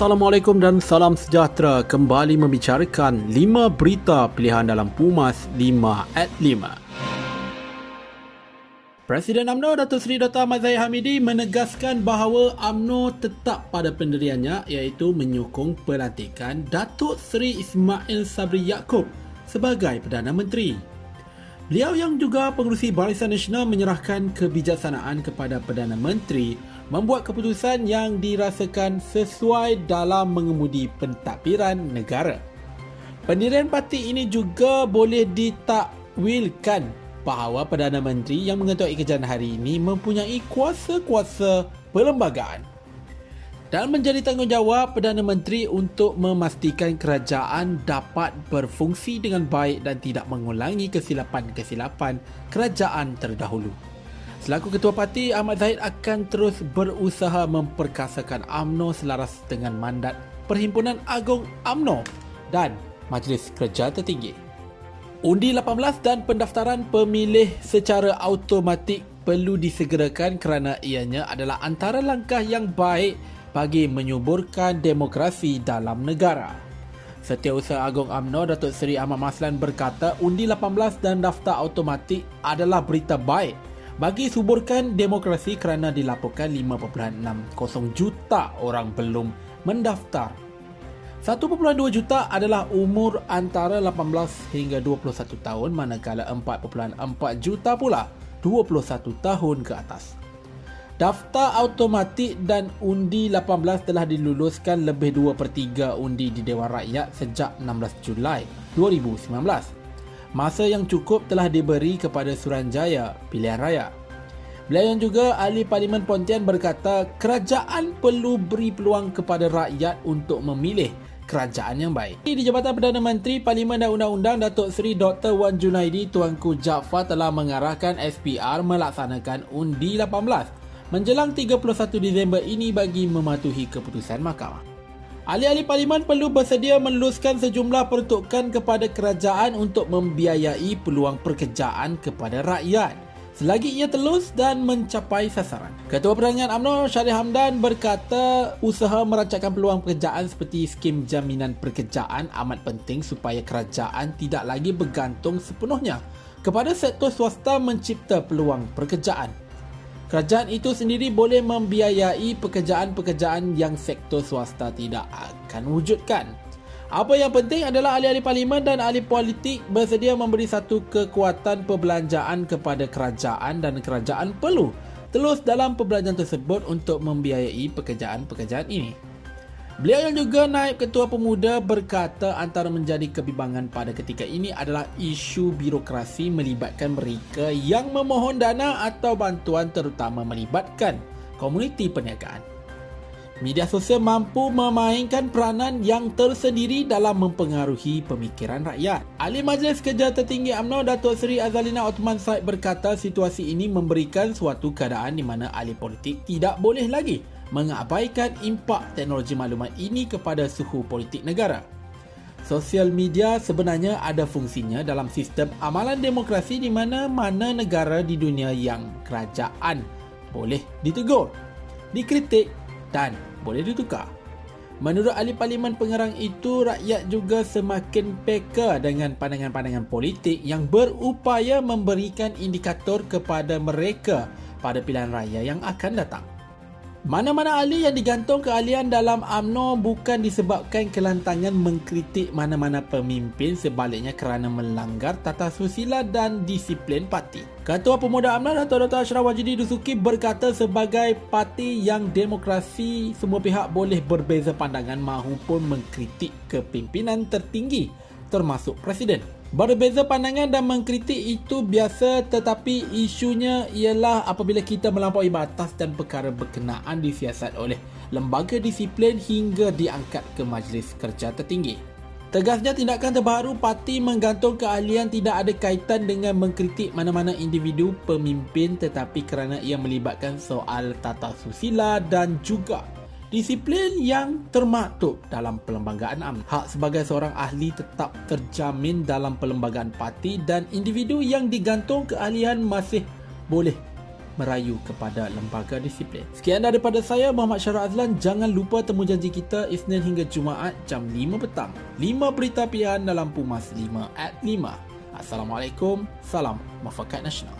Assalamualaikum dan salam sejahtera kembali membicarakan 5 berita pilihan dalam Pumas 5 at 5. Presiden UMNO Datuk Seri Dr. Ahmad Zahid Hamidi menegaskan bahawa UMNO tetap pada pendiriannya iaitu menyokong pelantikan Datuk Seri Ismail Sabri Yaakob sebagai Perdana Menteri. Beliau yang juga pengurusi Barisan Nasional menyerahkan kebijaksanaan kepada Perdana Menteri membuat keputusan yang dirasakan sesuai dalam mengemudi pentadbiran negara. Pendirian parti ini juga boleh ditakwilkan bahawa Perdana Menteri yang mengetuai kerajaan hari ini mempunyai kuasa-kuasa perlembagaan dan menjadi tanggungjawab Perdana Menteri untuk memastikan kerajaan dapat berfungsi dengan baik dan tidak mengulangi kesilapan-kesilapan kerajaan terdahulu. Selaku Ketua Parti, Ahmad Zahid akan terus berusaha memperkasakan AMNO selaras dengan mandat Perhimpunan Agung AMNO dan Majlis Kerja Tertinggi. Undi 18 dan pendaftaran pemilih secara automatik perlu disegerakan kerana ianya adalah antara langkah yang baik bagi menyuburkan demokrasi dalam negara. Setiausaha Agung AMNO Datuk Seri Ahmad Maslan berkata undi 18 dan daftar automatik adalah berita baik bagi suburkan demokrasi kerana dilaporkan 5.60 juta orang belum mendaftar. 1.2 juta adalah umur antara 18 hingga 21 tahun manakala 4.4 juta pula 21 tahun ke atas. Daftar automatik dan undi 18 telah diluluskan lebih 2 per 3 undi di Dewan Rakyat sejak 16 Julai 2019 masa yang cukup telah diberi kepada Suranjaya pilihan raya. Beliau yang juga ahli Parlimen Pontian berkata kerajaan perlu beri peluang kepada rakyat untuk memilih kerajaan yang baik. Di Jabatan Perdana Menteri Parlimen dan Undang-Undang Datuk Seri Dr. Wan Junaidi Tuanku Jaafar telah mengarahkan SPR melaksanakan undi 18 menjelang 31 Disember ini bagi mematuhi keputusan mahkamah. Ahli-ahli parlimen perlu bersedia meluluskan sejumlah peruntukan kepada kerajaan untuk membiayai peluang pekerjaan kepada rakyat selagi ia telus dan mencapai sasaran. Ketua Perdagangan UMNO Syarif Hamdan berkata usaha merancangkan peluang pekerjaan seperti skim jaminan pekerjaan amat penting supaya kerajaan tidak lagi bergantung sepenuhnya kepada sektor swasta mencipta peluang pekerjaan. Kerajaan itu sendiri boleh membiayai pekerjaan-pekerjaan yang sektor swasta tidak akan wujudkan. Apa yang penting adalah ahli-ahli parlimen dan ahli politik bersedia memberi satu kekuatan perbelanjaan kepada kerajaan dan kerajaan perlu terus dalam perbelanjaan tersebut untuk membiayai pekerjaan-pekerjaan ini. Beliau yang juga naib ketua pemuda berkata antara menjadi kebimbangan pada ketika ini adalah isu birokrasi melibatkan mereka yang memohon dana atau bantuan terutama melibatkan komuniti perniagaan. Media sosial mampu memainkan peranan yang tersendiri dalam mempengaruhi pemikiran rakyat. Ahli Majlis Kerja Tertinggi UMNO Datuk Seri Azalina Ottoman Said berkata situasi ini memberikan suatu keadaan di mana ahli politik tidak boleh lagi mengabaikan impak teknologi maklumat ini kepada suhu politik negara. Sosial media sebenarnya ada fungsinya dalam sistem amalan demokrasi di mana-mana negara di dunia yang kerajaan boleh ditegur, dikritik dan boleh ditukar. Menurut ahli parlimen pengerang itu, rakyat juga semakin peka dengan pandangan-pandangan politik yang berupaya memberikan indikator kepada mereka pada pilihan raya yang akan datang. Mana-mana ahli yang digantung keahlian dalam AMNO bukan disebabkan kelantangan mengkritik mana-mana pemimpin sebaliknya kerana melanggar tata susila dan disiplin parti. Ketua Pemuda AMNO Dato' Dr. Ashraf Wajidi Dusuki berkata sebagai parti yang demokrasi semua pihak boleh berbeza pandangan mahupun mengkritik kepimpinan tertinggi termasuk Presiden. Berbeza pandangan dan mengkritik itu biasa tetapi isunya ialah apabila kita melampaui batas dan perkara berkenaan disiasat oleh lembaga disiplin hingga diangkat ke majlis kerja tertinggi. Tegasnya tindakan terbaru parti menggantung keahlian tidak ada kaitan dengan mengkritik mana-mana individu pemimpin tetapi kerana ia melibatkan soal tata susila dan juga disiplin yang termaktub dalam perlembagaan UMNO. Hak sebagai seorang ahli tetap terjamin dalam perlembagaan parti dan individu yang digantung keahlian masih boleh merayu kepada lembaga disiplin. Sekian daripada saya Muhammad Syarah Azlan. Jangan lupa temu janji kita Isnin hingga Jumaat jam 5 petang. 5 berita pilihan dalam Pumas 5 at 5. Assalamualaikum. Salam Mafakat Nasional.